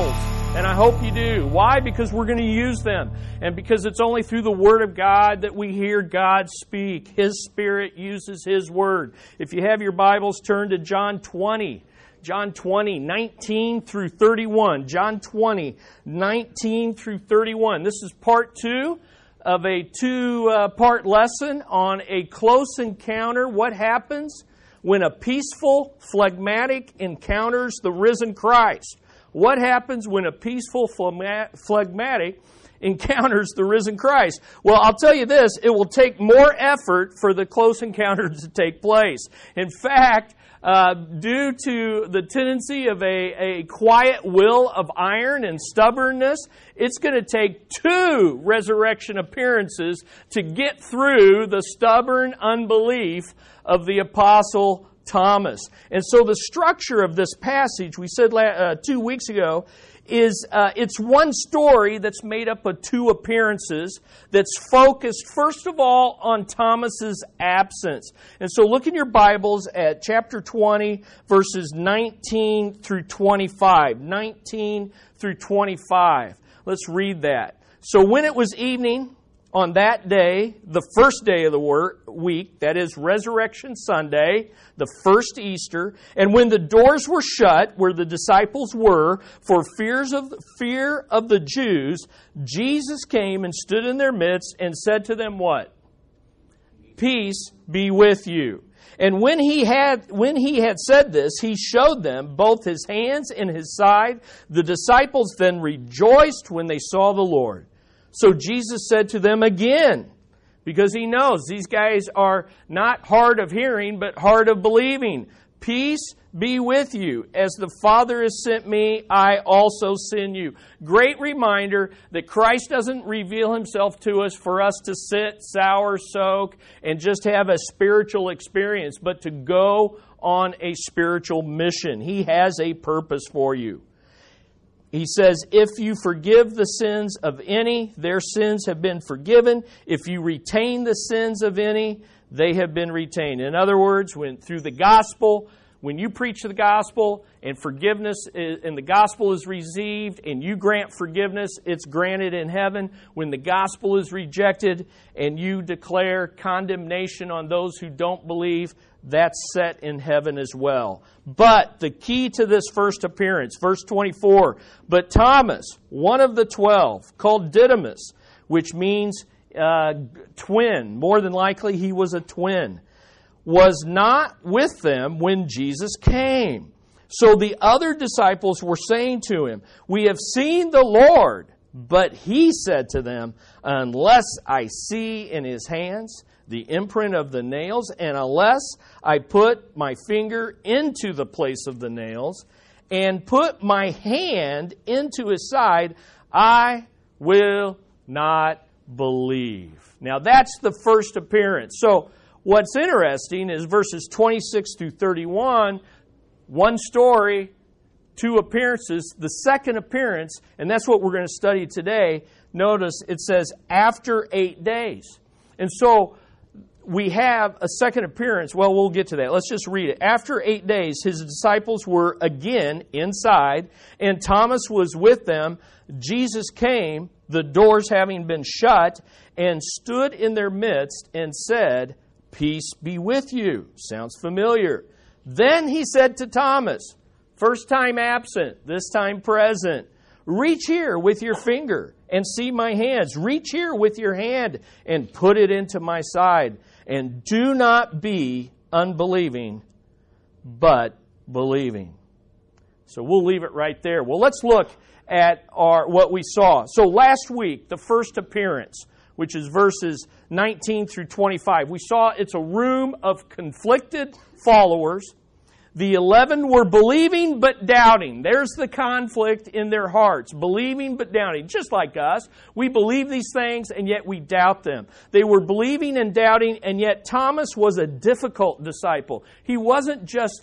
Bibles. And I hope you do. Why? Because we're going to use them. And because it's only through the Word of God that we hear God speak. His Spirit uses His Word. If you have your Bibles, turn to John 20. John 20, 19 through 31. John 20, 19 through 31. This is part two of a two uh, part lesson on a close encounter. What happens when a peaceful phlegmatic encounters the risen Christ? What happens when a peaceful phlegmatic encounters the risen Christ? Well, I'll tell you this, it will take more effort for the close encounter to take place. In fact, uh, due to the tendency of a, a quiet will of iron and stubbornness, it's going to take two resurrection appearances to get through the stubborn unbelief of the apostle Thomas. And so the structure of this passage, we said uh, two weeks ago, is uh, it's one story that's made up of two appearances that's focused first of all on Thomas's absence. And so look in your Bibles at chapter 20 verses 19 through 25. 19 through 25. Let's read that. So when it was evening, on that day, the first day of the week, that is Resurrection Sunday, the first Easter, and when the doors were shut where the disciples were for fears of fear of the Jews, Jesus came and stood in their midst and said to them what? Peace be with you. And when he had when he had said this, he showed them both his hands and his side. The disciples then rejoiced when they saw the Lord. So Jesus said to them again, because he knows these guys are not hard of hearing, but hard of believing. Peace be with you. As the Father has sent me, I also send you. Great reminder that Christ doesn't reveal himself to us for us to sit, sour, soak, and just have a spiritual experience, but to go on a spiritual mission. He has a purpose for you. He says, If you forgive the sins of any, their sins have been forgiven. If you retain the sins of any, they have been retained. In other words, when through the gospel, when you preach the gospel and forgiveness is, and the gospel is received and you grant forgiveness, it's granted in heaven. When the gospel is rejected and you declare condemnation on those who don't believe, that's set in heaven as well. But the key to this first appearance, verse 24, but Thomas, one of the twelve, called Didymus, which means uh, twin, more than likely he was a twin, was not with them when Jesus came. So the other disciples were saying to him, We have seen the Lord. But he said to them, Unless I see in his hands the imprint of the nails, and unless I put my finger into the place of the nails and put my hand into his side, I will not believe. Now that's the first appearance. So what's interesting is verses 26 through 31, one story, two appearances. The second appearance, and that's what we're going to study today, notice it says after eight days. And so we have a second appearance. Well, we'll get to that. Let's just read it. After eight days, his disciples were again inside, and Thomas was with them. Jesus came, the doors having been shut, and stood in their midst and said, Peace be with you. Sounds familiar. Then he said to Thomas, first time absent, this time present, Reach here with your finger and see my hands. Reach here with your hand and put it into my side and do not be unbelieving, but believing. So we'll leave it right there. Well, let's look at our what we saw. So last week, the first appearance, which is verses 19 through 25, we saw it's a room of conflicted followers the eleven were believing but doubting. There's the conflict in their hearts. Believing but doubting. Just like us. We believe these things and yet we doubt them. They were believing and doubting and yet Thomas was a difficult disciple. He wasn't just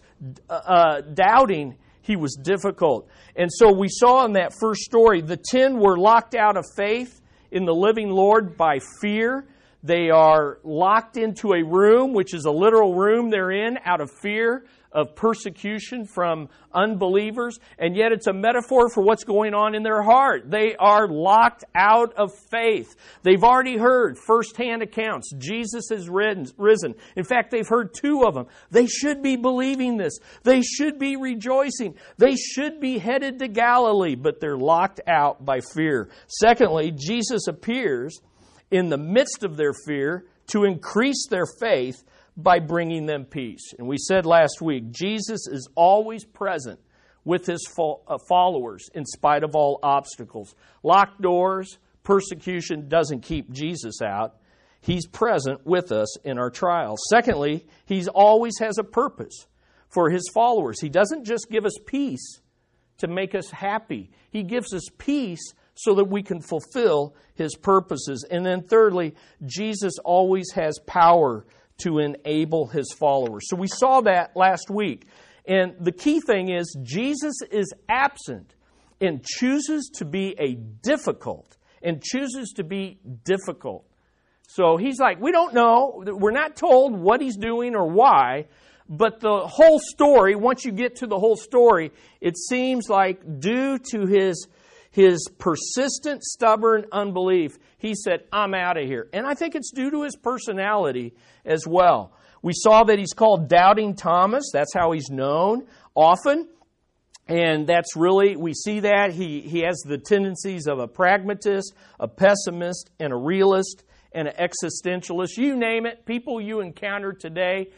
uh, uh, doubting, he was difficult. And so we saw in that first story, the ten were locked out of faith in the living Lord by fear. They are locked into a room, which is a literal room they're in, out of fear of persecution from unbelievers, and yet it's a metaphor for what's going on in their heart. They are locked out of faith. They've already heard firsthand accounts. Jesus has risen. In fact, they've heard two of them. They should be believing this. They should be rejoicing. They should be headed to Galilee, but they're locked out by fear. Secondly, Jesus appears in the midst of their fear to increase their faith by bringing them peace. And we said last week, Jesus is always present with his uh, followers in spite of all obstacles. Locked doors, persecution doesn't keep Jesus out. He's present with us in our trials. Secondly, he always has a purpose for his followers. He doesn't just give us peace to make us happy, he gives us peace so that we can fulfill his purposes. And then, thirdly, Jesus always has power to enable his followers. So we saw that last week. And the key thing is, Jesus is absent and chooses to be a difficult, and chooses to be difficult. So he's like, we don't know. We're not told what he's doing or why. But the whole story, once you get to the whole story, it seems like due to his his persistent, stubborn unbelief, he said, I'm out of here. And I think it's due to his personality as well. We saw that he's called Doubting Thomas. That's how he's known often. And that's really, we see that. He, he has the tendencies of a pragmatist, a pessimist, and a realist, and an existentialist. You name it, people you encounter today,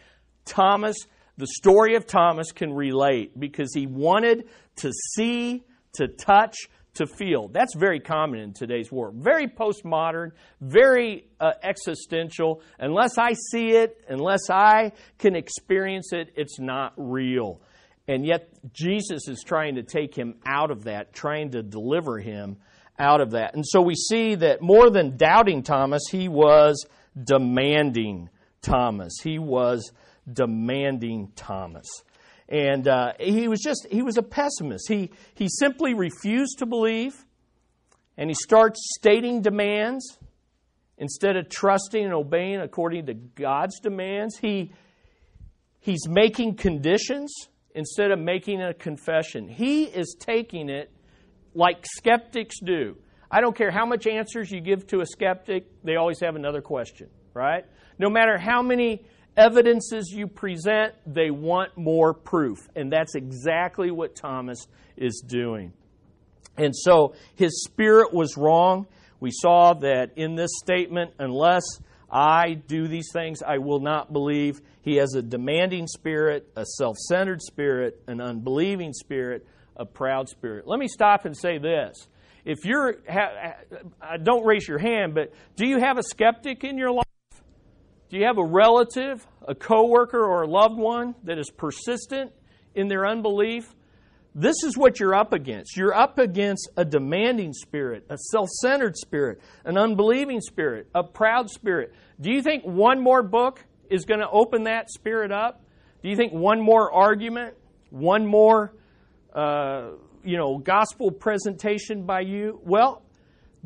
Thomas, the story of Thomas can relate because he wanted to see, to touch, to feel. That's very common in today's world. Very postmodern, very uh, existential. Unless I see it, unless I can experience it, it's not real. And yet, Jesus is trying to take him out of that, trying to deliver him out of that. And so we see that more than doubting Thomas, he was demanding Thomas. He was demanding Thomas and uh, he was just he was a pessimist. He he simply refused to believe and he starts stating demands instead of trusting and obeying according to god's demands. He he's making conditions instead of making a confession. He is taking it like skeptics do. I don't care how much answers you give to a skeptic they always have another question right? No matter how many evidences you present, they want more proof. And that's exactly what Thomas is doing. And so his spirit was wrong. We saw that in this statement, unless I do these things, I will not believe. He has a demanding spirit, a self centered spirit, an unbelieving spirit, a proud spirit. Let me stop and say this. If you're, don't raise your hand, but do you have a skeptic in your life? Do you have a relative, a coworker, or a loved one that is persistent in their unbelief? This is what you're up against. You're up against a demanding spirit, a self centered spirit, an unbelieving spirit, a proud spirit. Do you think one more book is going to open that spirit up? Do you think one more argument, one more, uh, you know, gospel presentation by you? Well,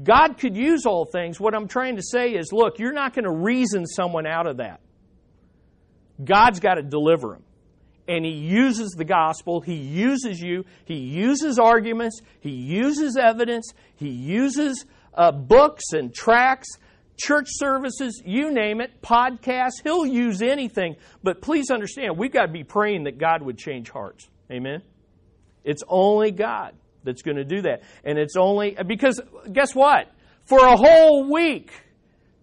God could use all things. What I'm trying to say is look, you're not going to reason someone out of that. God's got to deliver them. And He uses the gospel, He uses you, He uses arguments, He uses evidence, He uses uh, books and tracts, church services, you name it, podcasts. He'll use anything. But please understand, we've got to be praying that God would change hearts. Amen? It's only God that's going to do that. And it's only because guess what? For a whole week,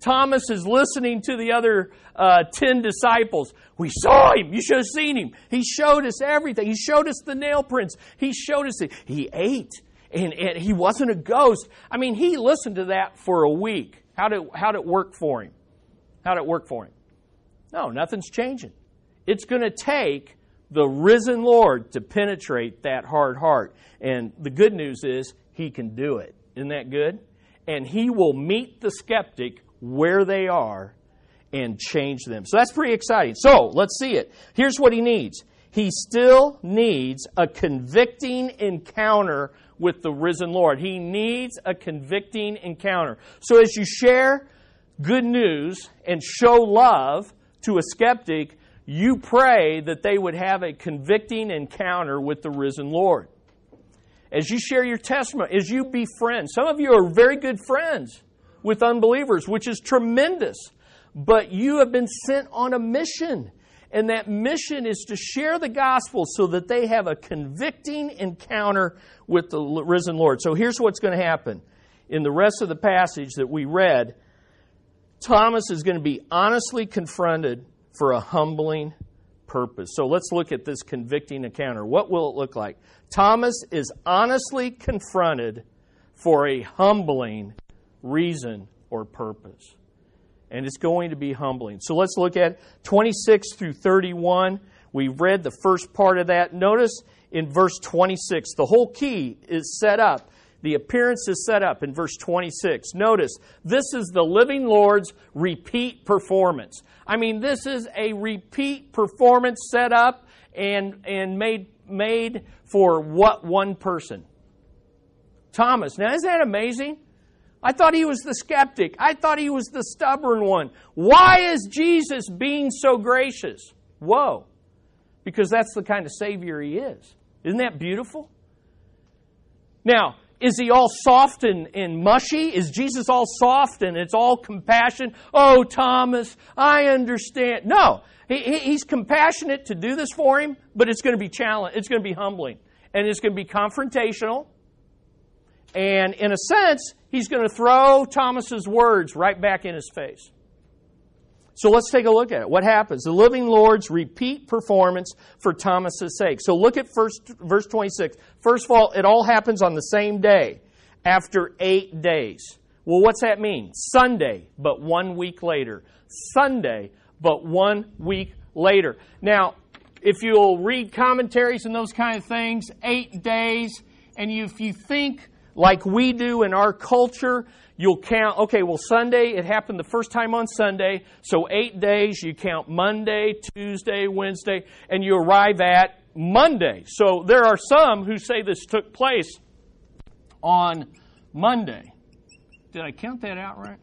Thomas is listening to the other uh, 10 disciples. We saw him. You should have seen him. He showed us everything. He showed us the nail prints. He showed us it. He ate. And, and he wasn't a ghost. I mean, he listened to that for a week. How did, how did it work for him? How did it work for him? No, nothing's changing. It's going to take the risen Lord to penetrate that hard heart. And the good news is, He can do it. Isn't that good? And He will meet the skeptic where they are and change them. So that's pretty exciting. So let's see it. Here's what He needs He still needs a convicting encounter with the risen Lord. He needs a convicting encounter. So as you share good news and show love to a skeptic, you pray that they would have a convicting encounter with the risen Lord. As you share your testimony, as you befriend, some of you are very good friends with unbelievers, which is tremendous. But you have been sent on a mission. And that mission is to share the gospel so that they have a convicting encounter with the risen Lord. So here's what's going to happen. In the rest of the passage that we read, Thomas is going to be honestly confronted for a humbling purpose. So let's look at this convicting encounter. What will it look like? Thomas is honestly confronted for a humbling reason or purpose. And it's going to be humbling. So let's look at 26 through 31. We read the first part of that. Notice in verse 26, the whole key is set up the appearance is set up in verse 26. Notice, this is the living Lord's repeat performance. I mean, this is a repeat performance set up and, and made, made for what one person? Thomas. Now, isn't that amazing? I thought he was the skeptic. I thought he was the stubborn one. Why is Jesus being so gracious? Whoa. Because that's the kind of Savior he is. Isn't that beautiful? Now, is he all soft and, and mushy? Is Jesus all soft and it's all compassion? Oh, Thomas, I understand. No, he, he's compassionate to do this for him, but it's going to be challenge. It's going to be humbling, and it's going to be confrontational. And in a sense, he's going to throw Thomas's words right back in his face. So let's take a look at it. What happens? The living Lord's repeat performance for Thomas's sake. So look at first, verse 26. First of all, it all happens on the same day, after eight days. Well, what's that mean? Sunday, but one week later. Sunday, but one week later. Now, if you'll read commentaries and those kind of things, eight days, and if you think like we do in our culture, you'll count, okay, well, Sunday, it happened the first time on Sunday, so eight days, you count Monday, Tuesday, Wednesday, and you arrive at Monday. So there are some who say this took place on Monday. Did I count that out right?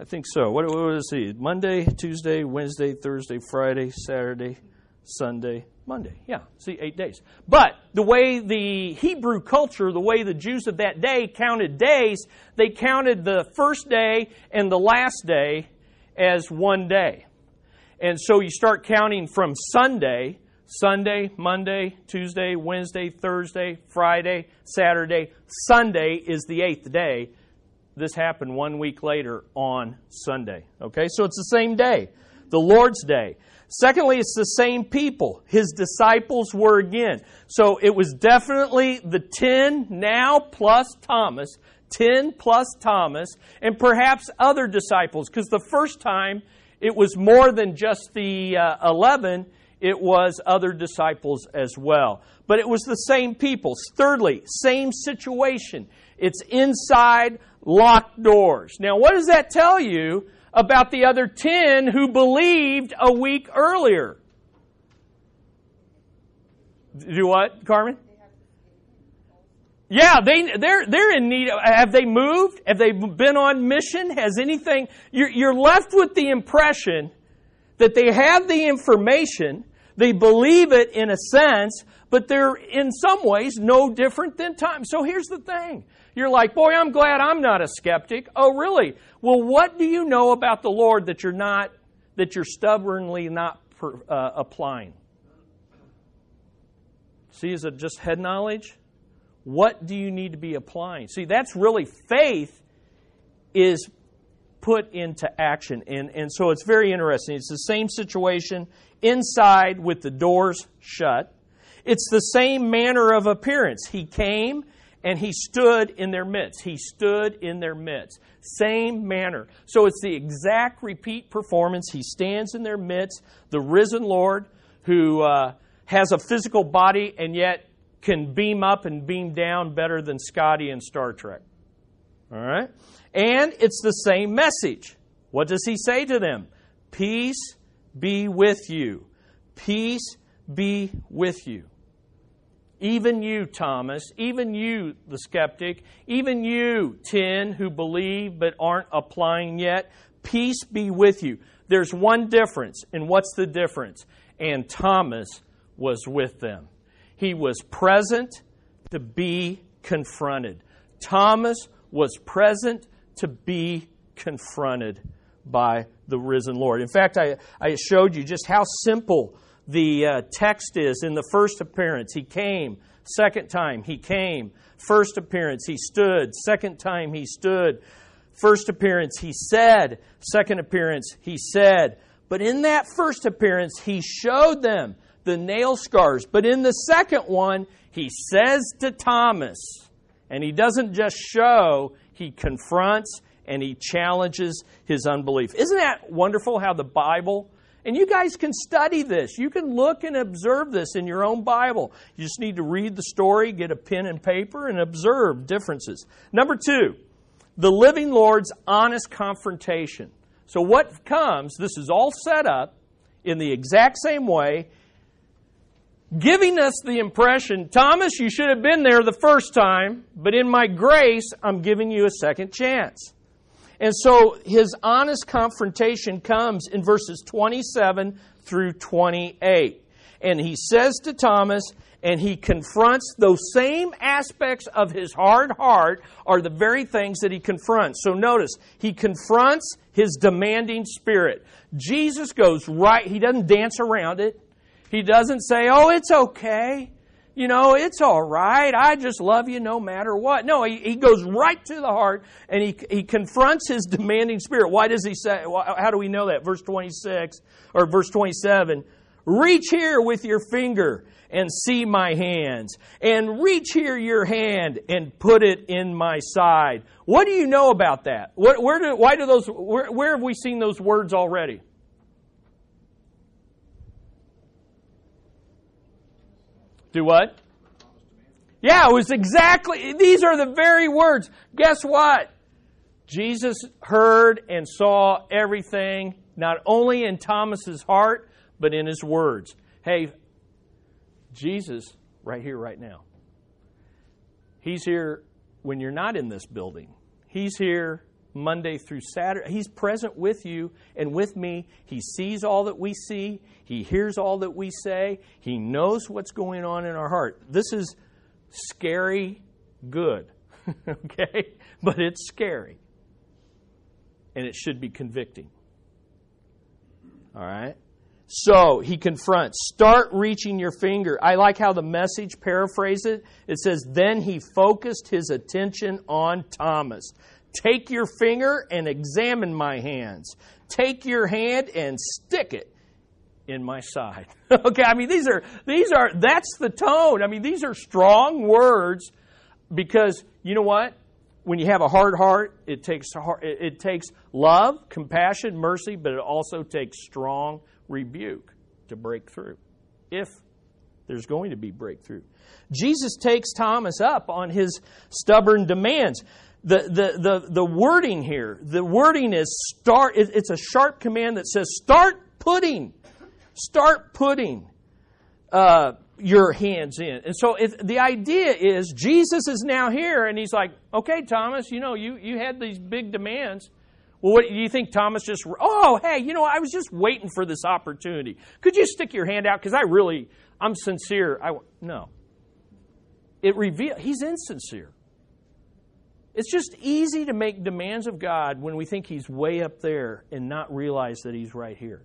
I think so. What, was it? Monday, Tuesday, Wednesday, Thursday, Friday, Saturday, Sunday, Monday. Yeah, see, eight days. But the way the Hebrew culture, the way the Jews of that day counted days, they counted the first day and the last day as one day. And so you start counting from Sunday, Sunday, Monday, Tuesday, Wednesday, Thursday, Friday, Saturday. Sunday is the eighth day. This happened one week later on Sunday. Okay, so it's the same day, the Lord's Day. Secondly, it's the same people. His disciples were again. So it was definitely the 10 now plus Thomas, 10 plus Thomas, and perhaps other disciples, because the first time it was more than just the uh, 11, it was other disciples as well. But it was the same people. Thirdly, same situation. It's inside locked doors. Now, what does that tell you? About the other 10 who believed a week earlier. Do what, Carmen? Yeah, they they're they're in need. Of, have they moved? Have they been on mission? Has anything? You're, you're left with the impression that they have the information, they believe it in a sense, but they're in some ways no different than time. So here's the thing: you're like, boy, I'm glad I'm not a skeptic. Oh, really? Well, what do you know about the Lord that you're not, that you're stubbornly not per, uh, applying? See, is it just head knowledge? What do you need to be applying? See, that's really faith is put into action. And, and so it's very interesting. It's the same situation inside with the doors shut. It's the same manner of appearance. He came, and he stood in their midst. He stood in their midst. Same manner. So it's the exact repeat performance. He stands in their midst, the risen Lord who uh, has a physical body and yet can beam up and beam down better than Scotty in Star Trek. All right? And it's the same message. What does he say to them? Peace be with you. Peace be with you. Even you, Thomas, even you, the skeptic, even you, 10 who believe but aren't applying yet, Peace be with you. There's one difference, and what's the difference? And Thomas was with them. He was present to be confronted. Thomas was present to be confronted by the risen Lord. In fact, I, I showed you just how simple the uh, text is in the first appearance. He came. Second time, he came. First appearance, he stood. Second time, he stood. First appearance, he said. Second appearance, he said. But in that first appearance, he showed them the nail scars. But in the second one, he says to Thomas, and he doesn't just show, he confronts and he challenges his unbelief. Isn't that wonderful how the Bible, and you guys can study this. You can look and observe this in your own Bible. You just need to read the story, get a pen and paper, and observe differences. Number two, the living Lord's honest confrontation. So, what comes, this is all set up in the exact same way, giving us the impression Thomas, you should have been there the first time, but in my grace, I'm giving you a second chance. And so his honest confrontation comes in verses 27 through 28. And he says to Thomas, and he confronts those same aspects of his hard heart are the very things that he confronts. So notice, he confronts his demanding spirit. Jesus goes right, he doesn't dance around it. He doesn't say, oh, it's okay you know, it's all right. I just love you no matter what. No, he, he goes right to the heart and he, he confronts his demanding spirit. Why does he say, how do we know that? Verse 26 or verse 27 Reach here with your finger and see my hands, and reach here your hand and put it in my side. What do you know about that? What, where do, why do those, where, where have we seen those words already? Do what? Yeah, it was exactly, these are the very words. Guess what? Jesus heard and saw everything, not only in Thomas's heart, but in his words. Hey, Jesus, right here, right now. He's here when you're not in this building. He's here Monday through Saturday. He's present with you and with me. He sees all that we see, He hears all that we say, He knows what's going on in our heart. This is scary good, okay? But it's scary. And it should be convicting. All right? So he confronts, start reaching your finger. I like how the message paraphrases it. It says, Then he focused his attention on Thomas. Take your finger and examine my hands. Take your hand and stick it in my side. okay, I mean these are these are that's the tone. I mean these are strong words because you know what? When you have a hard heart, it takes it takes love, compassion, mercy, but it also takes strong rebuke to break through. If there's going to be breakthrough. Jesus takes Thomas up on his stubborn demands the, the, the, the wording here, the wording is start, it's a sharp command that says start putting, start putting uh, your hands in. And so if, the idea is Jesus is now here and he's like, okay, Thomas, you know, you, you had these big demands. Well, what do you think Thomas just, oh, hey, you know, I was just waiting for this opportunity. Could you stick your hand out? Because I really, I'm sincere. I, no. It reveal he's insincere. It's just easy to make demands of God when we think He's way up there and not realize that He's right here.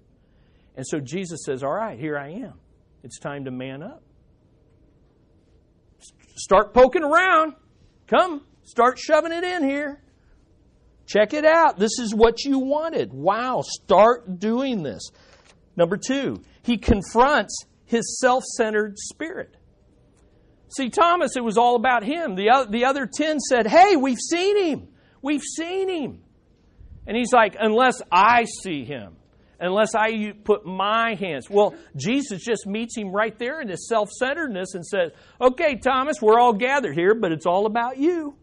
And so Jesus says, All right, here I am. It's time to man up. Start poking around. Come, start shoving it in here. Check it out. This is what you wanted. Wow, start doing this. Number two, he confronts his self centered spirit. See, Thomas, it was all about him. The other, the other 10 said, Hey, we've seen him. We've seen him. And he's like, Unless I see him, unless I put my hands. Well, Jesus just meets him right there in his self centeredness and says, Okay, Thomas, we're all gathered here, but it's all about you.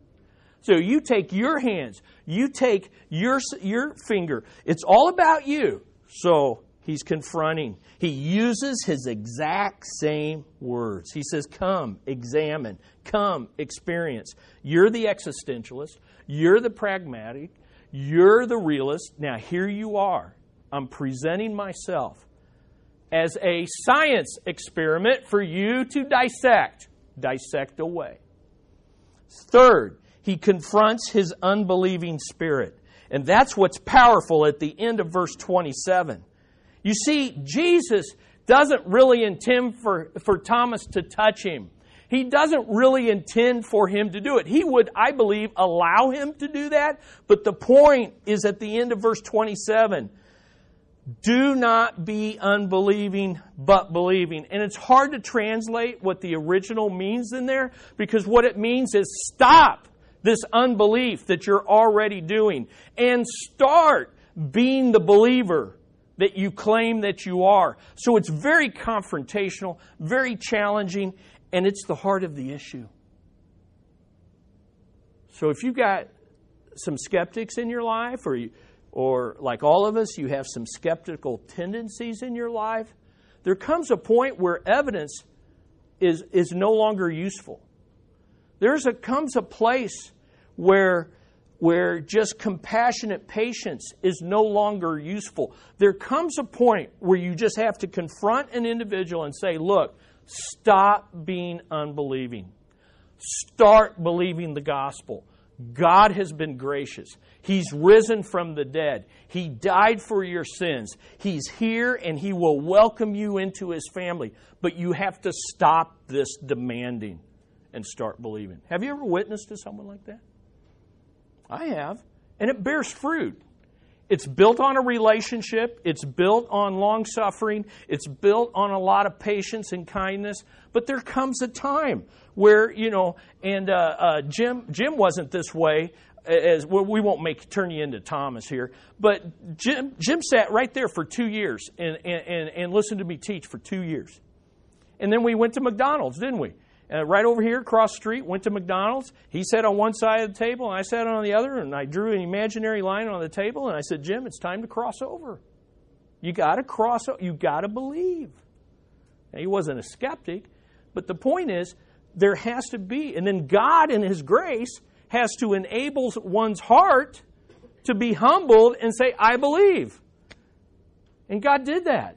So you take your hands, you take your, your finger. It's all about you. So he's confronting. He uses his exact same words. He says, Come, examine, come, experience. You're the existentialist, you're the pragmatic, You're the realist. Now, here you are. I'm presenting myself as a science experiment for you to dissect. Dissect away. Third, he confronts his unbelieving spirit. And that's what's powerful at the end of verse 27. You see, Jesus doesn't really intend for, for Thomas to touch him. He doesn't really intend for him to do it. He would, I believe, allow him to do that. But the point is at the end of verse 27 do not be unbelieving, but believing. And it's hard to translate what the original means in there because what it means is stop this unbelief that you're already doing and start being the believer that you claim that you are. So it's very confrontational, very challenging, and it's the heart of the issue. So if you've got some skeptics in your life, or you, or like all of us, you have some skeptical tendencies in your life, there comes a point where evidence is, is no longer useful. There's a comes a place where where just compassionate patience is no longer useful. There comes a point where you just have to confront an individual and say, look, stop being unbelieving. Start believing the gospel. God has been gracious. He's risen from the dead. He died for your sins. He's here and He will welcome you into His family. But you have to stop this demanding and start believing. Have you ever witnessed to someone like that? I have. And it bears fruit. It's built on a relationship. It's built on long suffering. It's built on a lot of patience and kindness. But there comes a time where you know, and uh, uh, Jim Jim wasn't this way. As well, we won't make turn you into Thomas here, but Jim Jim sat right there for two years and and and listened to me teach for two years, and then we went to McDonald's, didn't we? Uh, right over here across the street, went to McDonald's. He sat on one side of the table, and I sat on the other, and I drew an imaginary line on the table, and I said, Jim, it's time to cross over. You got to cross. Over. You got to believe. Now, he wasn't a skeptic, but the point is, there has to be, and then God, in His grace, has to enable one's heart to be humbled and say, "I believe." And God did that,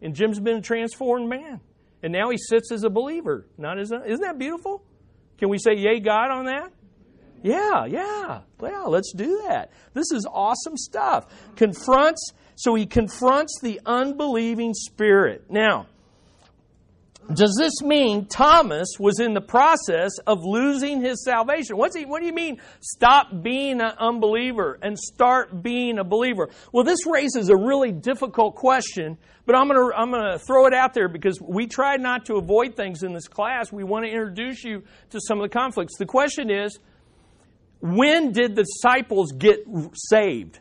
and Jim's been a transformed man. And now he sits as a believer. Not as a, isn't that beautiful? Can we say yay God on that? Yeah, yeah. Yeah, let's do that. This is awesome stuff. Confronts so he confronts the unbelieving spirit. Now, does this mean Thomas was in the process of losing his salvation? What's he, what do you mean, stop being an unbeliever and start being a believer? Well, this raises a really difficult question, but I'm going to I'm going to throw it out there because we try not to avoid things in this class. We want to introduce you to some of the conflicts. The question is, when did the disciples get saved?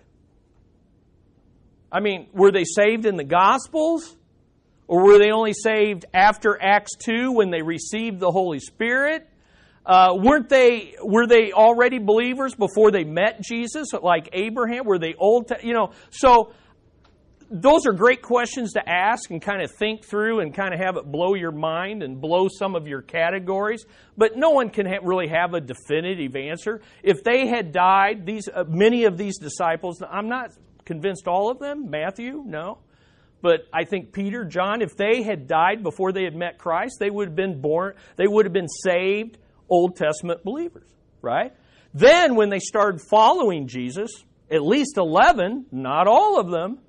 I mean, were they saved in the Gospels? Or were they only saved after Acts 2 when they received the Holy Spirit? Uh, weren't they were they already believers before they met Jesus like Abraham? Were they old you know so those are great questions to ask and kind of think through and kind of have it blow your mind and blow some of your categories but no one can ha- really have a definitive answer. If they had died these uh, many of these disciples I'm not convinced all of them Matthew no but I think Peter, John, if they had died before they had met Christ, they would have been born, they would have been saved Old Testament believers, right? Then when they started following Jesus, at least 11, not all of them,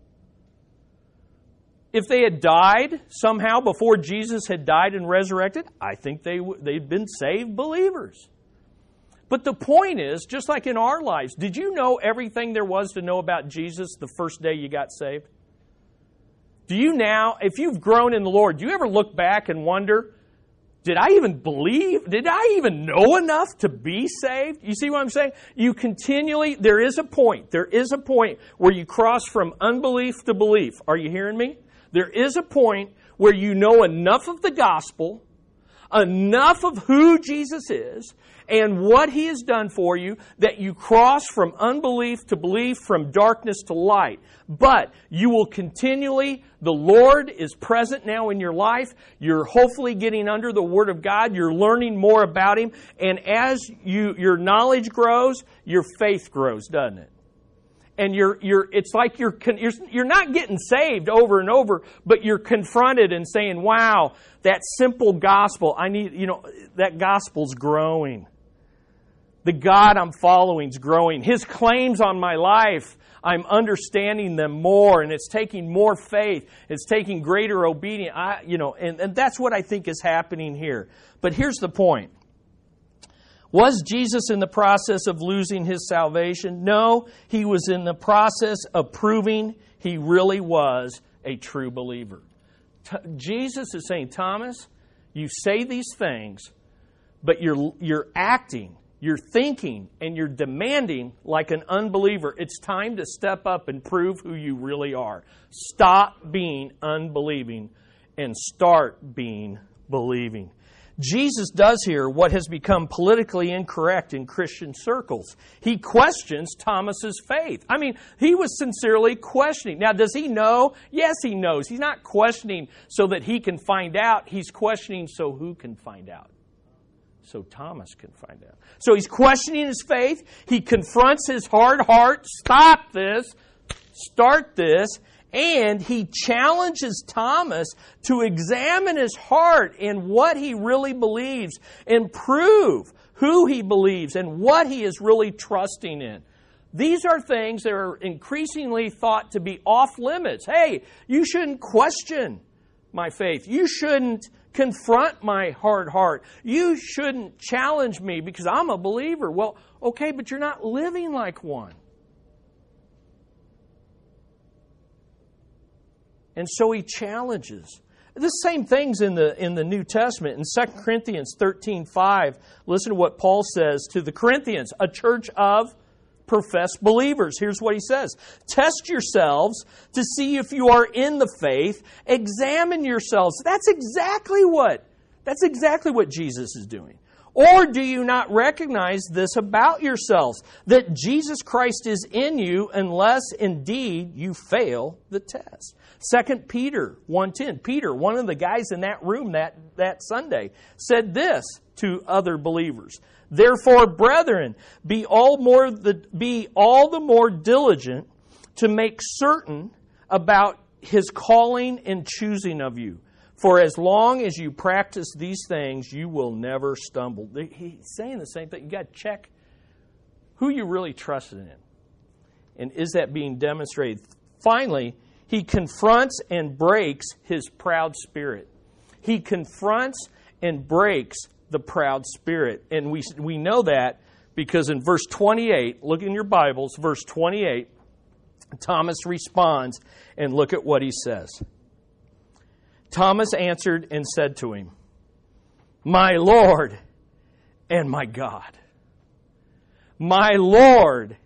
if they had died somehow before Jesus had died and resurrected, I think they, they'd been saved believers. But the point is, just like in our lives, did you know everything there was to know about Jesus the first day you got saved? Do you now, if you've grown in the Lord, do you ever look back and wonder, did I even believe? Did I even know enough to be saved? You see what I'm saying? You continually, there is a point, there is a point where you cross from unbelief to belief. Are you hearing me? There is a point where you know enough of the gospel, enough of who Jesus is, and what He has done for you that you cross from unbelief to belief, from darkness to light. But you will continually, the Lord is present now in your life. You're hopefully getting under the Word of God. You're learning more about Him. And as you, your knowledge grows, your faith grows, doesn't it? And you're, you're, it's like you're, you're, you're not getting saved over and over, but you're confronted and saying, wow, that simple gospel, I need, you know, that gospel's growing. The God I'm following is growing. His claims on my life, I'm understanding them more, and it's taking more faith. It's taking greater obedience. I, you know, and, and that's what I think is happening here. But here's the point. Was Jesus in the process of losing his salvation? No, he was in the process of proving he really was a true believer. T- Jesus is saying, Thomas, you say these things, but you're, you're acting, you're thinking, and you're demanding like an unbeliever. It's time to step up and prove who you really are. Stop being unbelieving and start being believing. Jesus does here what has become politically incorrect in Christian circles. He questions Thomas's faith. I mean, he was sincerely questioning. Now, does he know? Yes, he knows. He's not questioning so that he can find out. He's questioning so who can find out? So Thomas can find out. So he's questioning his faith. He confronts his hard heart. Stop this. Start this and he challenges Thomas to examine his heart and what he really believes and prove who he believes and what he is really trusting in. These are things that are increasingly thought to be off limits. Hey, you shouldn't question my faith. You shouldn't confront my hard heart. You shouldn't challenge me because I'm a believer. Well, okay, but you're not living like one. And so he challenges. The same things in the in the New Testament. In 2 Corinthians 13, 5, listen to what Paul says to the Corinthians, a church of professed believers. Here's what he says Test yourselves to see if you are in the faith. Examine yourselves. That's exactly what that's exactly what Jesus is doing. Or do you not recognize this about yourselves, that Jesus Christ is in you unless indeed you fail the test? 2 Peter 1.10. Peter, one of the guys in that room that, that Sunday, said this to other believers. Therefore, brethren, be all, more the, be all the more diligent to make certain about his calling and choosing of you. For as long as you practice these things, you will never stumble. He's saying the same thing. You got to check who you really trusted in. And is that being demonstrated? Finally, he confronts and breaks his proud spirit. He confronts and breaks the proud spirit. And we, we know that because in verse 28, look in your Bibles, verse 28, Thomas responds, and look at what he says. Thomas answered and said to him, My Lord and my God. My Lord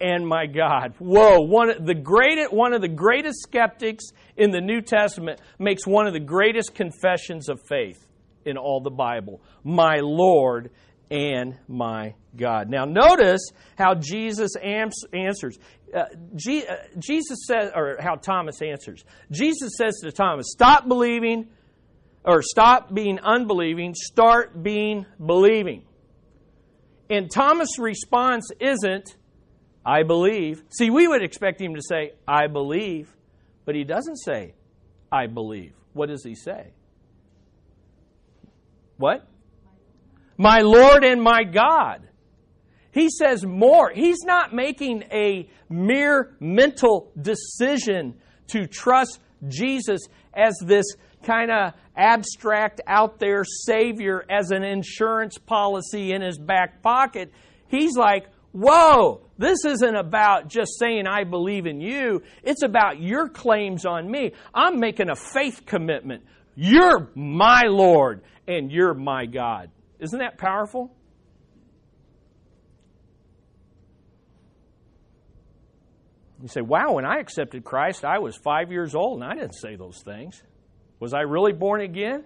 and my God. Whoa, one, of the great, one of the greatest skeptics in the New Testament makes one of the greatest confessions of faith in all the Bible. My Lord and my God. Now, notice how Jesus answers. Uh, G, uh, Jesus says, or how Thomas answers. Jesus says to Thomas, Stop believing, or stop being unbelieving, start being believing. And Thomas' response isn't, I believe. See, we would expect him to say, I believe, but he doesn't say, I believe. What does he say? What? My Lord and my God. He says more. He's not making a mere mental decision to trust Jesus as this kind of abstract, out there Savior as an insurance policy in his back pocket. He's like, whoa, this isn't about just saying, I believe in you. It's about your claims on me. I'm making a faith commitment. You're my Lord and you're my God. Isn't that powerful? You say, wow, when I accepted Christ, I was five years old and I didn't say those things. Was I really born again?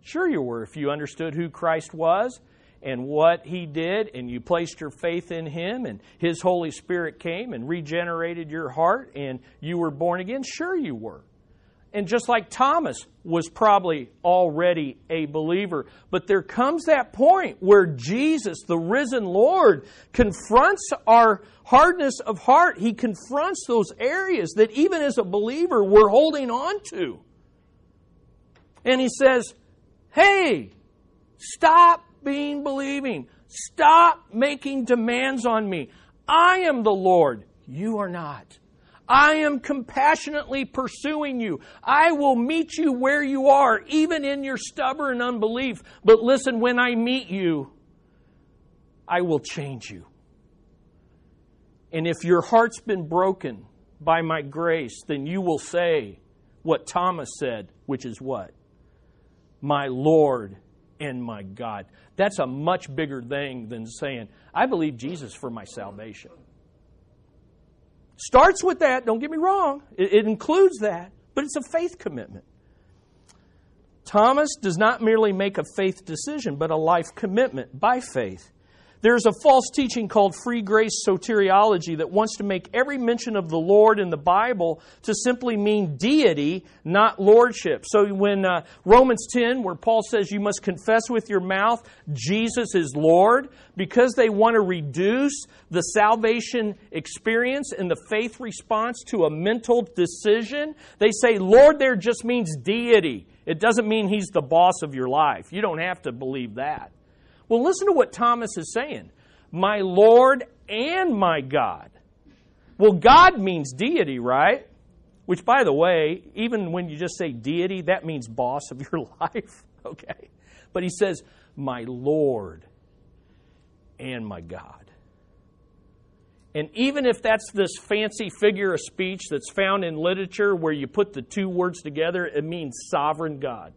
Sure, you were if you understood who Christ was and what He did, and you placed your faith in Him, and His Holy Spirit came and regenerated your heart, and you were born again. Sure, you were. and just like Thomas was probably already a believer. But there comes that point where Jesus, the risen Lord, confronts our hardness of heart. He confronts those areas that even as a believer we're holding on to. And he says, Hey, stop being believing. Stop making demands on me. I am the Lord. You are not. I am compassionately pursuing you. I will meet you where you are, even in your stubborn unbelief. But listen, when I meet you, I will change you. And if your heart's been broken by my grace, then you will say what Thomas said, which is what? My Lord and my God. That's a much bigger thing than saying, I believe Jesus for my salvation. Starts with that, don't get me wrong. It, it includes that, but it's a faith commitment. Thomas does not merely make a faith decision, but a life commitment by faith. There's a false teaching called free grace soteriology that wants to make every mention of the Lord in the Bible to simply mean deity, not lordship. So when uh, Romans 10, where Paul says you must confess with your mouth Jesus is Lord, because they want to reduce the salvation experience and the faith response to a mental decision, they say Lord there just means deity. It doesn't mean he's the boss of your life. You don't have to believe that. Well, listen to what Thomas is saying My Lord and my God. Well, God means deity, right? Which, by the way, even when you just say deity, that means boss of your life, okay? But he says, My Lord and my God. And even if that's this fancy figure of speech that's found in literature where you put the two words together, it means sovereign God.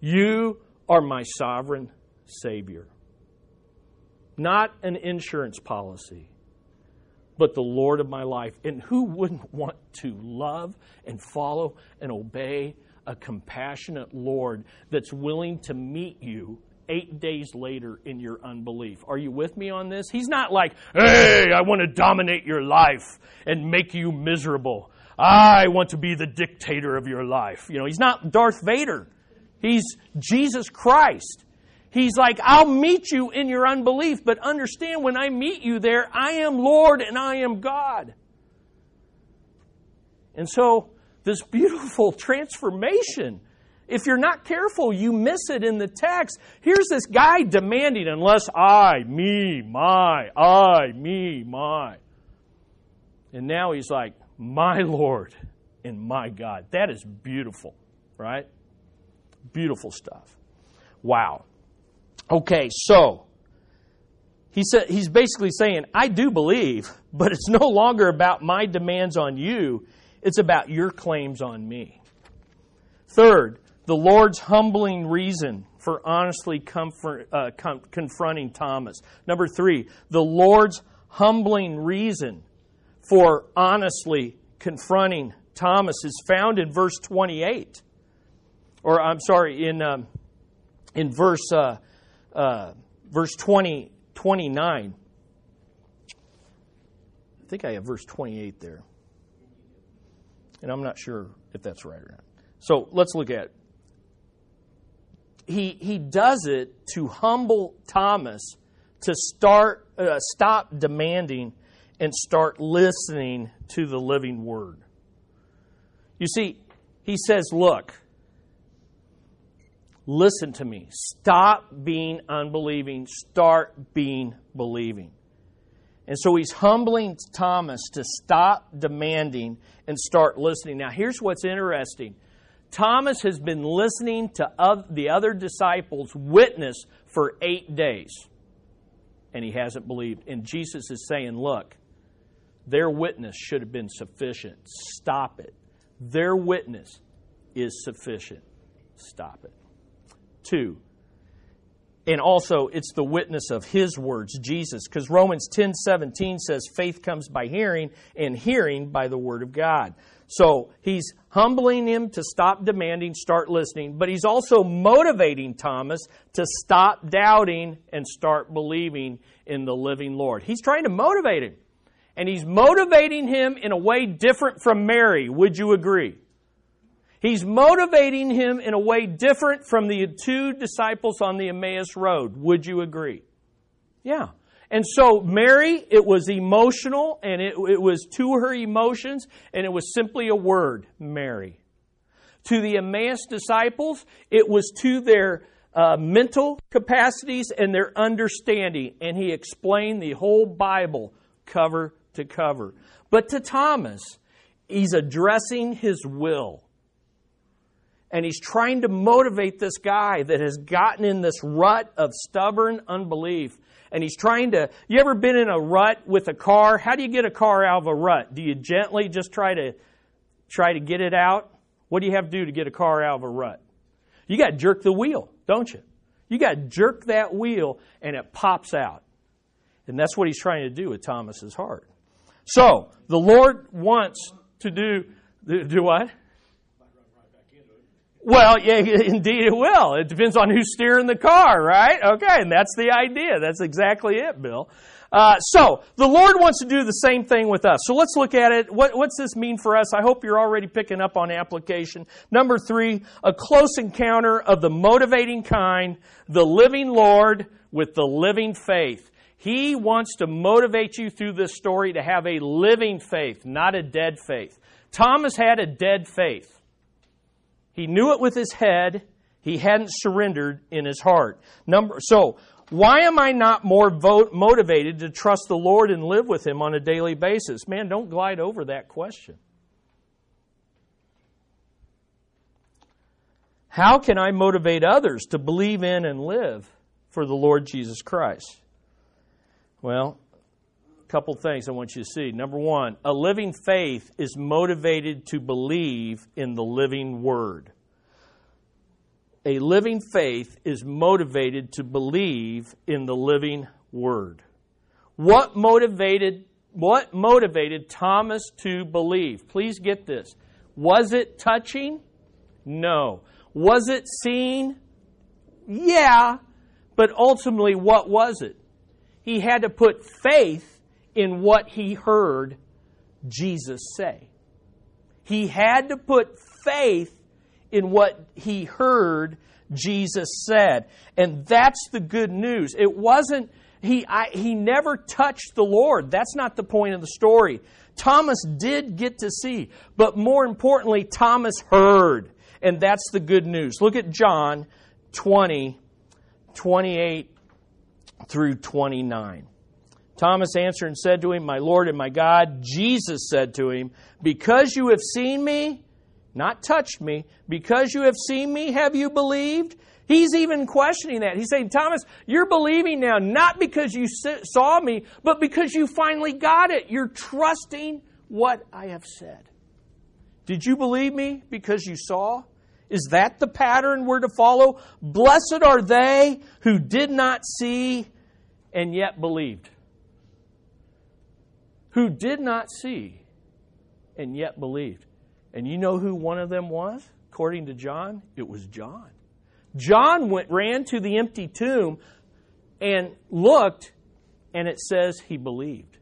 You are my sovereign Savior. Not an insurance policy, but the Lord of my life. And who wouldn't want to love and follow and obey a compassionate Lord that's willing to meet you eight days later in your unbelief. Are you with me on this? He's not like, hey, I want to dominate your life and make you miserable. I want to be the dictator of your life. You know, he's not Darth Vader. He's Jesus Christ. He's like, I'll meet you in your unbelief, but understand when I meet you there, I am Lord and I am God. And so, this beautiful transformation, if you're not careful, you miss it in the text. Here's this guy demanding, unless I, me, my, I, me, my. And now he's like, my Lord and my God. That is beautiful, right? Beautiful stuff. Wow. Okay, so he said he's basically saying, I do believe, but it's no longer about my demands on you, it's about your claims on me. Third, the Lord's humbling reason for honestly comfort, uh, com- confronting Thomas. Number three, the Lord's humbling reason for honestly confronting Thomas is found in verse 28. Or, I'm sorry, in, um, in verse uh, uh, verse 20, 29. I think I have verse 28 there. And I'm not sure if that's right or not. So let's look at it. He, he does it to humble Thomas to start uh, stop demanding and start listening to the living word. You see, he says, Look, Listen to me. Stop being unbelieving. Start being believing. And so he's humbling Thomas to stop demanding and start listening. Now, here's what's interesting Thomas has been listening to the other disciples' witness for eight days, and he hasn't believed. And Jesus is saying, Look, their witness should have been sufficient. Stop it. Their witness is sufficient. Stop it. Two, and also it's the witness of his words, Jesus, because Romans 10 17 says faith comes by hearing, and hearing by the word of God. So he's humbling him to stop demanding, start listening, but he's also motivating Thomas to stop doubting and start believing in the living Lord. He's trying to motivate him. And he's motivating him in a way different from Mary. Would you agree? He's motivating him in a way different from the two disciples on the Emmaus Road. Would you agree? Yeah. And so Mary, it was emotional and it, it was to her emotions and it was simply a word, Mary. To the Emmaus disciples, it was to their uh, mental capacities and their understanding. And he explained the whole Bible cover to cover. But to Thomas, he's addressing his will. And he's trying to motivate this guy that has gotten in this rut of stubborn unbelief. And he's trying to, you ever been in a rut with a car? How do you get a car out of a rut? Do you gently just try to, try to get it out? What do you have to do to get a car out of a rut? You got to jerk the wheel, don't you? You got to jerk that wheel and it pops out. And that's what he's trying to do with Thomas's heart. So, the Lord wants to do, do what? Well, yeah, indeed it will. It depends on who's steering the car, right? Okay, and that's the idea. That's exactly it, Bill. Uh, so, the Lord wants to do the same thing with us. So let's look at it. What, what's this mean for us? I hope you're already picking up on application. Number three, a close encounter of the motivating kind, the living Lord with the living faith. He wants to motivate you through this story to have a living faith, not a dead faith. Thomas had a dead faith. He knew it with his head. He hadn't surrendered in his heart. Number, so, why am I not more vote, motivated to trust the Lord and live with Him on a daily basis? Man, don't glide over that question. How can I motivate others to believe in and live for the Lord Jesus Christ? Well, couple things I want you to see. Number one, a living faith is motivated to believe in the living Word a living faith is motivated to believe in the living word. What motivated what motivated Thomas to believe? Please get this. Was it touching? No. Was it seen? Yeah. But ultimately, what was it? He had to put faith in what he heard Jesus say. He had to put faith in what he heard Jesus said. And that's the good news. It wasn't, he, I, he never touched the Lord. That's not the point of the story. Thomas did get to see, but more importantly, Thomas heard. And that's the good news. Look at John 20, 28 through 29. Thomas answered and said to him, My Lord and my God. Jesus said to him, Because you have seen me, not touched me. Because you have seen me, have you believed? He's even questioning that. He's saying, Thomas, you're believing now, not because you saw me, but because you finally got it. You're trusting what I have said. Did you believe me because you saw? Is that the pattern we're to follow? Blessed are they who did not see and yet believed. Who did not see and yet believed. And you know who one of them was? According to John, it was John. John went, ran to the empty tomb and looked, and it says he believed.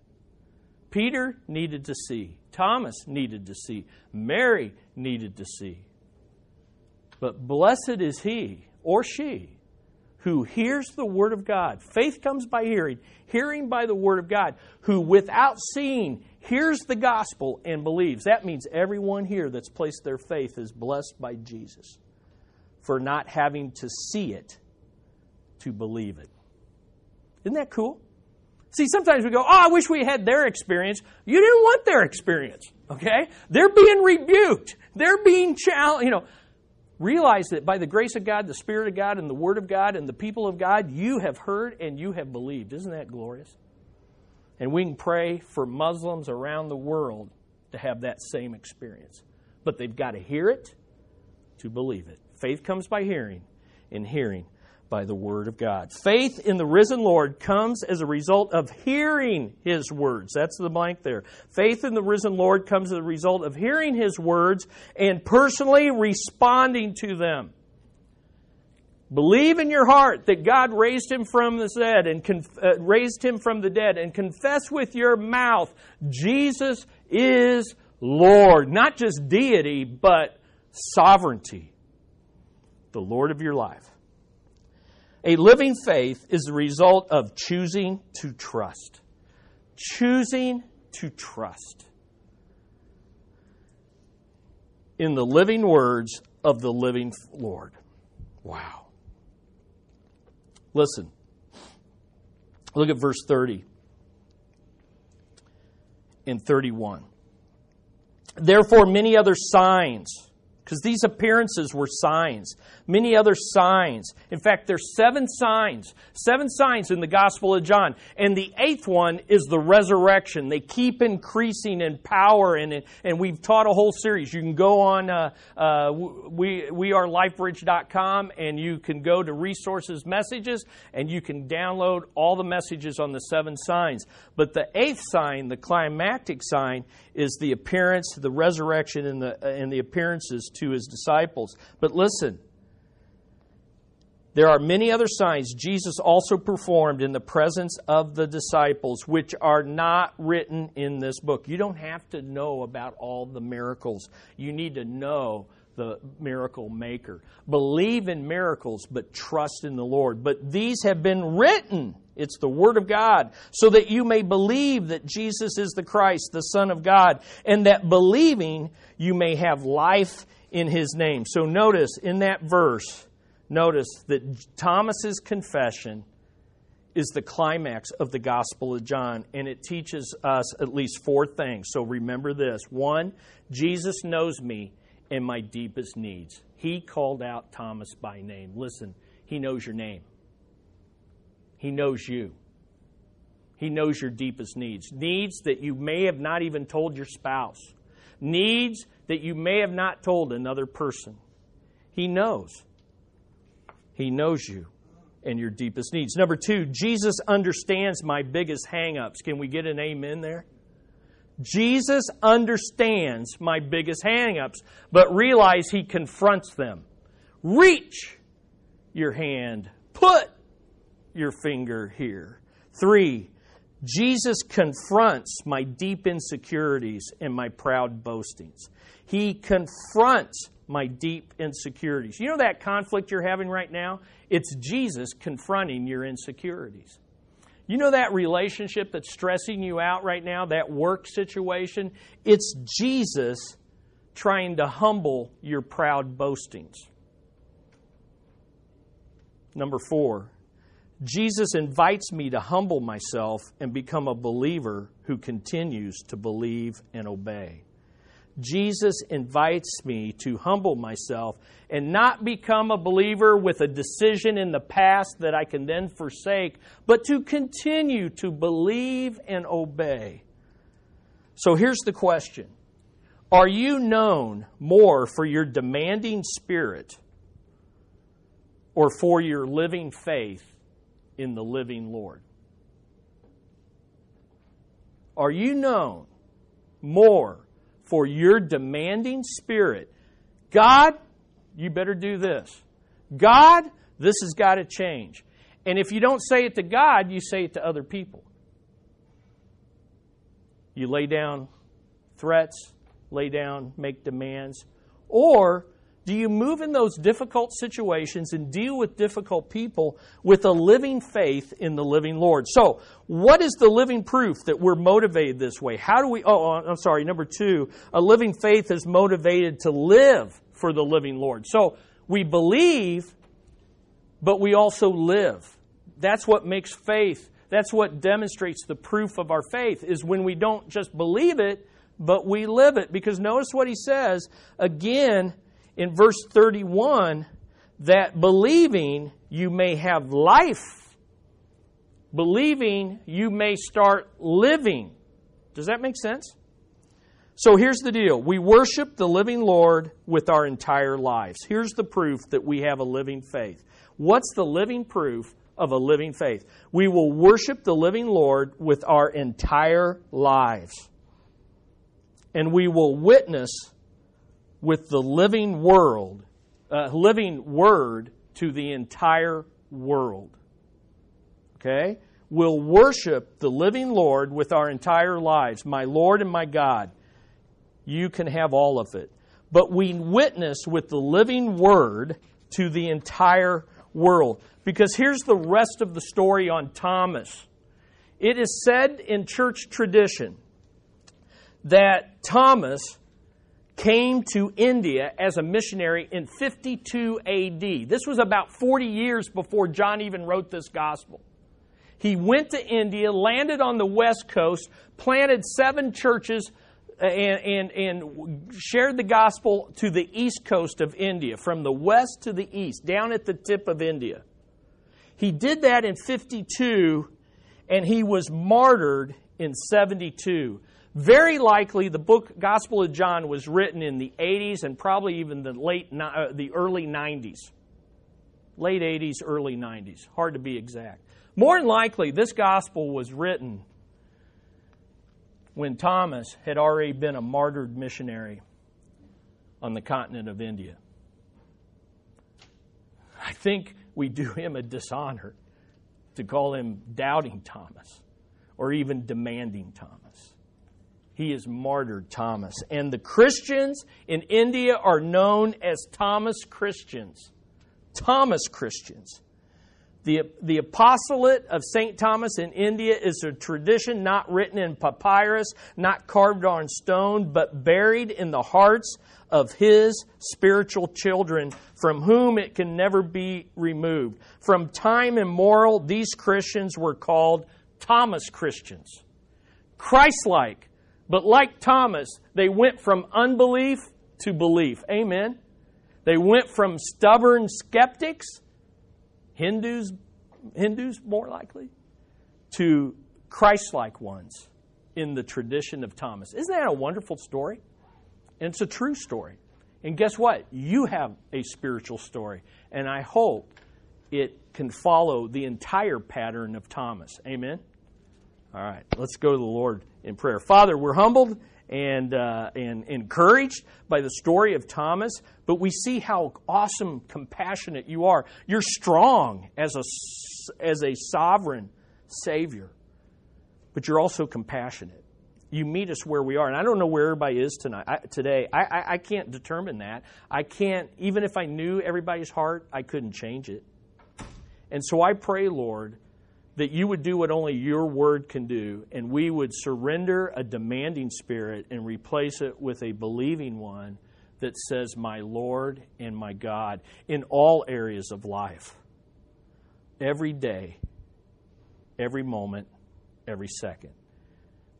Peter needed to see. Thomas needed to see. Mary needed to see. But blessed is he or she who hears the word of God. Faith comes by hearing, hearing by the word of God, who without seeing hears the gospel and believes. That means everyone here that's placed their faith is blessed by Jesus for not having to see it to believe it. Isn't that cool? See, sometimes we go, oh, I wish we had their experience. You didn't want their experience, okay? They're being rebuked. They're being challenged. You know, realize that by the grace of God, the Spirit of God, and the Word of God, and the people of God, you have heard and you have believed. Isn't that glorious? And we can pray for Muslims around the world to have that same experience. But they've got to hear it to believe it. Faith comes by hearing, and hearing by the Word of God. Faith in the risen Lord comes as a result of hearing His words. That's the blank there. Faith in the risen Lord comes as a result of hearing His words and personally responding to them. Believe in your heart that God raised him from the dead and conf- uh, raised him from the dead and confess with your mouth Jesus is Lord, not just deity, but sovereignty, the Lord of your life. A living faith is the result of choosing to trust. Choosing to trust in the living words of the living Lord. Wow. Listen. Look at verse 30 and 31. Therefore, many other signs because these appearances were signs. Many other signs. In fact, there's seven signs, seven signs in the Gospel of John. And the eighth one is the resurrection. They keep increasing in power, and, and we've taught a whole series. You can go on uh, uh, we, we are lifebridge.com and you can go to resources messages and you can download all the messages on the seven signs. But the eighth sign, the climactic sign, is the appearance, the resurrection, and the, and the appearances to his disciples. But listen, there are many other signs Jesus also performed in the presence of the disciples, which are not written in this book. You don't have to know about all the miracles. You need to know the miracle maker. Believe in miracles, but trust in the Lord. But these have been written. It's the Word of God, so that you may believe that Jesus is the Christ, the Son of God, and that believing you may have life in His name. So notice in that verse, notice that Thomas's confession is the climax of the Gospel of John, and it teaches us at least four things. So remember this. One, Jesus knows me and my deepest needs. He called out Thomas by name. Listen, he knows your name, he knows you. He knows your deepest needs. Needs that you may have not even told your spouse. Needs that you may have not told another person. He knows. He knows you and your deepest needs. Number two, Jesus understands my biggest hangups. Can we get an amen there? Jesus understands my biggest hangups, but realize he confronts them. Reach your hand, put your finger here. Three, Jesus confronts my deep insecurities and my proud boastings. He confronts my deep insecurities. You know that conflict you're having right now? It's Jesus confronting your insecurities. You know that relationship that's stressing you out right now, that work situation? It's Jesus trying to humble your proud boastings. Number four, Jesus invites me to humble myself and become a believer who continues to believe and obey. Jesus invites me to humble myself and not become a believer with a decision in the past that I can then forsake, but to continue to believe and obey. So here's the question Are you known more for your demanding spirit or for your living faith in the living Lord? Are you known more for your demanding spirit. God, you better do this. God, this has got to change. And if you don't say it to God, you say it to other people. You lay down threats, lay down, make demands, or do you move in those difficult situations and deal with difficult people with a living faith in the living Lord? So, what is the living proof that we're motivated this way? How do we, oh, oh, I'm sorry, number two, a living faith is motivated to live for the living Lord. So, we believe, but we also live. That's what makes faith, that's what demonstrates the proof of our faith, is when we don't just believe it, but we live it. Because notice what he says again in verse 31 that believing you may have life, believing you may start living. Does that make sense? So here's the deal we worship the living Lord with our entire lives. Here's the proof that we have a living faith. What's the living proof of a living faith? We will worship the living Lord with our entire lives. And we will witness with the living world, uh, living word to the entire world. Okay? We'll worship the living Lord with our entire lives, my Lord and my God. You can have all of it. but we witness with the living word to the entire world. Because here's the rest of the story on Thomas. It is said in church tradition that Thomas came to India as a missionary in 52 AD. This was about 40 years before John even wrote this gospel. He went to India, landed on the west coast, planted seven churches, uh, and, and, and shared the gospel to the east coast of India, from the west to the east, down at the tip of India. He did that in 52, and he was martyred in 72. Very likely, the book Gospel of John was written in the 80s and probably even the late, uh, the early 90s, late 80s, early 90s. Hard to be exact. More than likely, this gospel was written when Thomas had already been a martyred missionary on the continent of India. I think we do him a dishonor to call him doubting Thomas or even demanding Thomas. He is martyred Thomas. And the Christians in India are known as Thomas Christians. Thomas Christians. The, the apostolate of St. Thomas in India is a tradition not written in papyrus, not carved on stone, but buried in the hearts of his spiritual children, from whom it can never be removed. From time immemorial, these Christians were called Thomas Christians. Christ like, but like Thomas, they went from unbelief to belief. Amen. They went from stubborn skeptics Hindus, Hindus more likely, to Christ like ones in the tradition of Thomas. Isn't that a wonderful story? And it's a true story. And guess what? You have a spiritual story. And I hope it can follow the entire pattern of Thomas. Amen? All right, let's go to the Lord in prayer. Father, we're humbled and, uh, and encouraged by the story of Thomas, but we see how awesome, compassionate you are. You're strong as a, as a sovereign Savior, but you're also compassionate. You meet us where we are. And I don't know where everybody is tonight, I, today. I, I, I can't determine that. I can't, even if I knew everybody's heart, I couldn't change it. And so I pray, Lord, that you would do what only your word can do, and we would surrender a demanding spirit and replace it with a believing one that says, My Lord and my God, in all areas of life, every day, every moment, every second.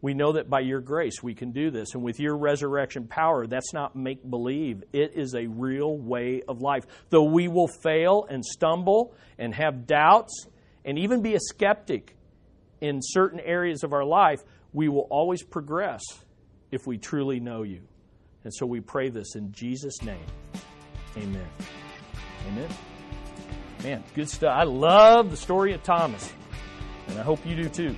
We know that by your grace we can do this. And with your resurrection power, that's not make believe. It is a real way of life. Though we will fail and stumble and have doubts and even be a skeptic in certain areas of our life, we will always progress if we truly know you. And so we pray this in Jesus' name. Amen. Amen. Man, good stuff. I love the story of Thomas, and I hope you do too.